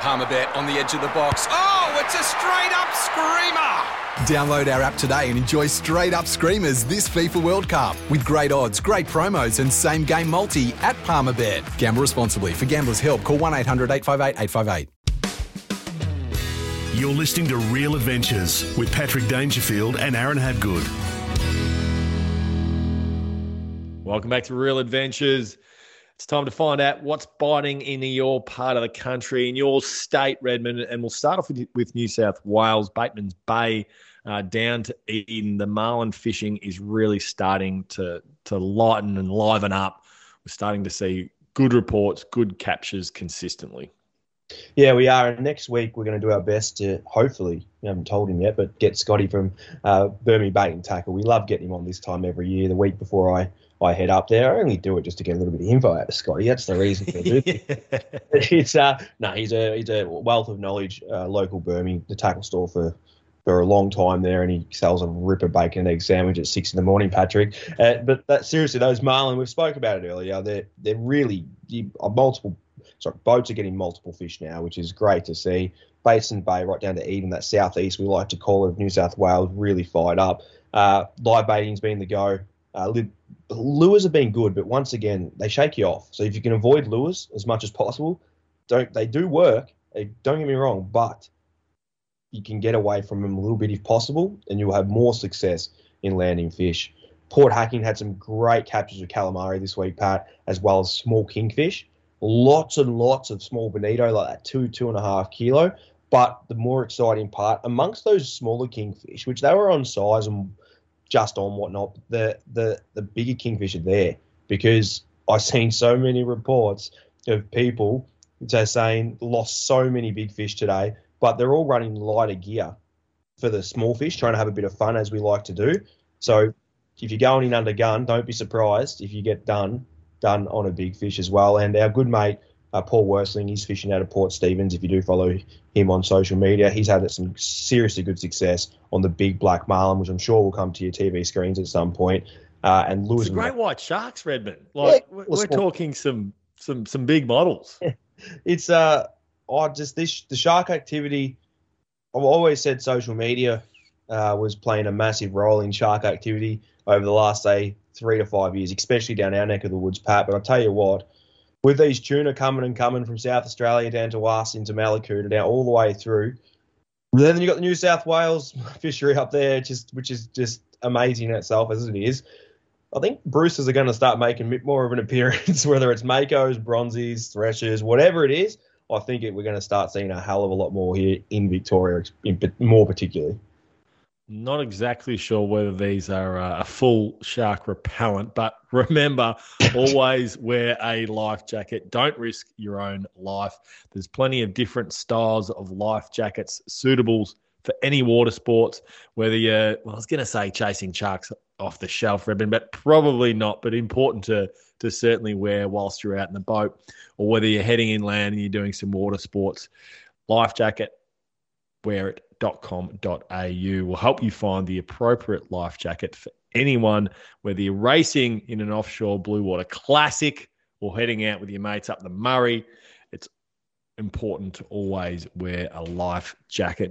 Palmerbet on the edge of the box. Oh, it's a straight up screamer! Download our app today and enjoy straight up screamers this FIFA World Cup with great odds, great promos, and same game multi at Palmerbet. Gamble responsibly. For gamblers' help, call 1 800 858 858. You're listening to Real Adventures with Patrick Dangerfield and Aaron Hadgood. Welcome back to Real Adventures. It's time to find out what's biting in your part of the country, in your state, Redmond. And we'll start off with, with New South Wales, Bateman's Bay, uh, down to Eden. The marlin fishing is really starting to, to lighten and liven up. We're starting to see good reports, good captures consistently. Yeah, we are. And next week, we're going to do our best to hopefully, we haven't told him yet, but get Scotty from uh, Bermagui Bait and Tackle. We love getting him on this time every year. The week before I I head up there. I only do it just to get a little bit of info out of Scotty. That's the reason for doing it. it's uh no, he's a he's a wealth of knowledge. Uh, local Bermagui, the tackle store for for a long time there, and he sells a ripper bacon and egg sandwich at six in the morning, Patrick. Uh, but that seriously, those marlin, we've spoke about it earlier. They're they're really uh, multiple. Sorry, boats are getting multiple fish now, which is great to see. Basin Bay, right down to Eden, that southeast we like to call it, New South Wales, really fired up. Uh, live baiting's been the go. Uh, lures have been good, but once again, they shake you off. So if you can avoid lures as much as possible, don't they do work? Don't get me wrong, but you can get away from them a little bit if possible, and you'll have more success in landing fish. Port Hacking had some great captures of calamari this week, Pat, as well as small kingfish. Lots and lots of small bonito, like that two, two and a half kilo. But the more exciting part, amongst those smaller kingfish, which they were on size and just on whatnot. The the the bigger kingfish are there because I've seen so many reports of people just saying lost so many big fish today, but they're all running lighter gear for the small fish, trying to have a bit of fun as we like to do. So if you're going in under gun, don't be surprised if you get done done on a big fish as well. And our good mate uh, Paul Worsling, he's fishing out of Port Stephens. If you do follow him on social media, he's had some seriously good success on the big black marlin, which I'm sure will come to your TV screens at some point. Uh, and Lewis, it's great white sharks, Redmond. Like yeah, we're, talking some some some big models. it's uh, I just this the shark activity. I've always said social media uh, was playing a massive role in shark activity over the last say three to five years, especially down our neck of the woods, Pat. But I'll tell you what with these tuna coming and coming from South Australia down to us into Mallacoota now all the way through. Then you've got the New South Wales fishery up there, just which is just amazing in itself as it is. I think Bruce's are going to start making more of an appearance, whether it's makos, bronzies, threshers, whatever it is. I think it, we're going to start seeing a hell of a lot more here in Victoria, in, more particularly. Not exactly sure whether these are uh, a full shark repellent, but remember always wear a life jacket. Don't risk your own life. There's plenty of different styles of life jackets suitable for any water sports, whether you're, well, I was going to say chasing sharks off the shelf, Redmond, but probably not, but important to, to certainly wear whilst you're out in the boat, or whether you're heading inland and you're doing some water sports. Life jacket, wear it au will help you find the appropriate life jacket for anyone, whether you're racing in an offshore blue water classic or heading out with your mates up the Murray. It's important to always wear a life jacket.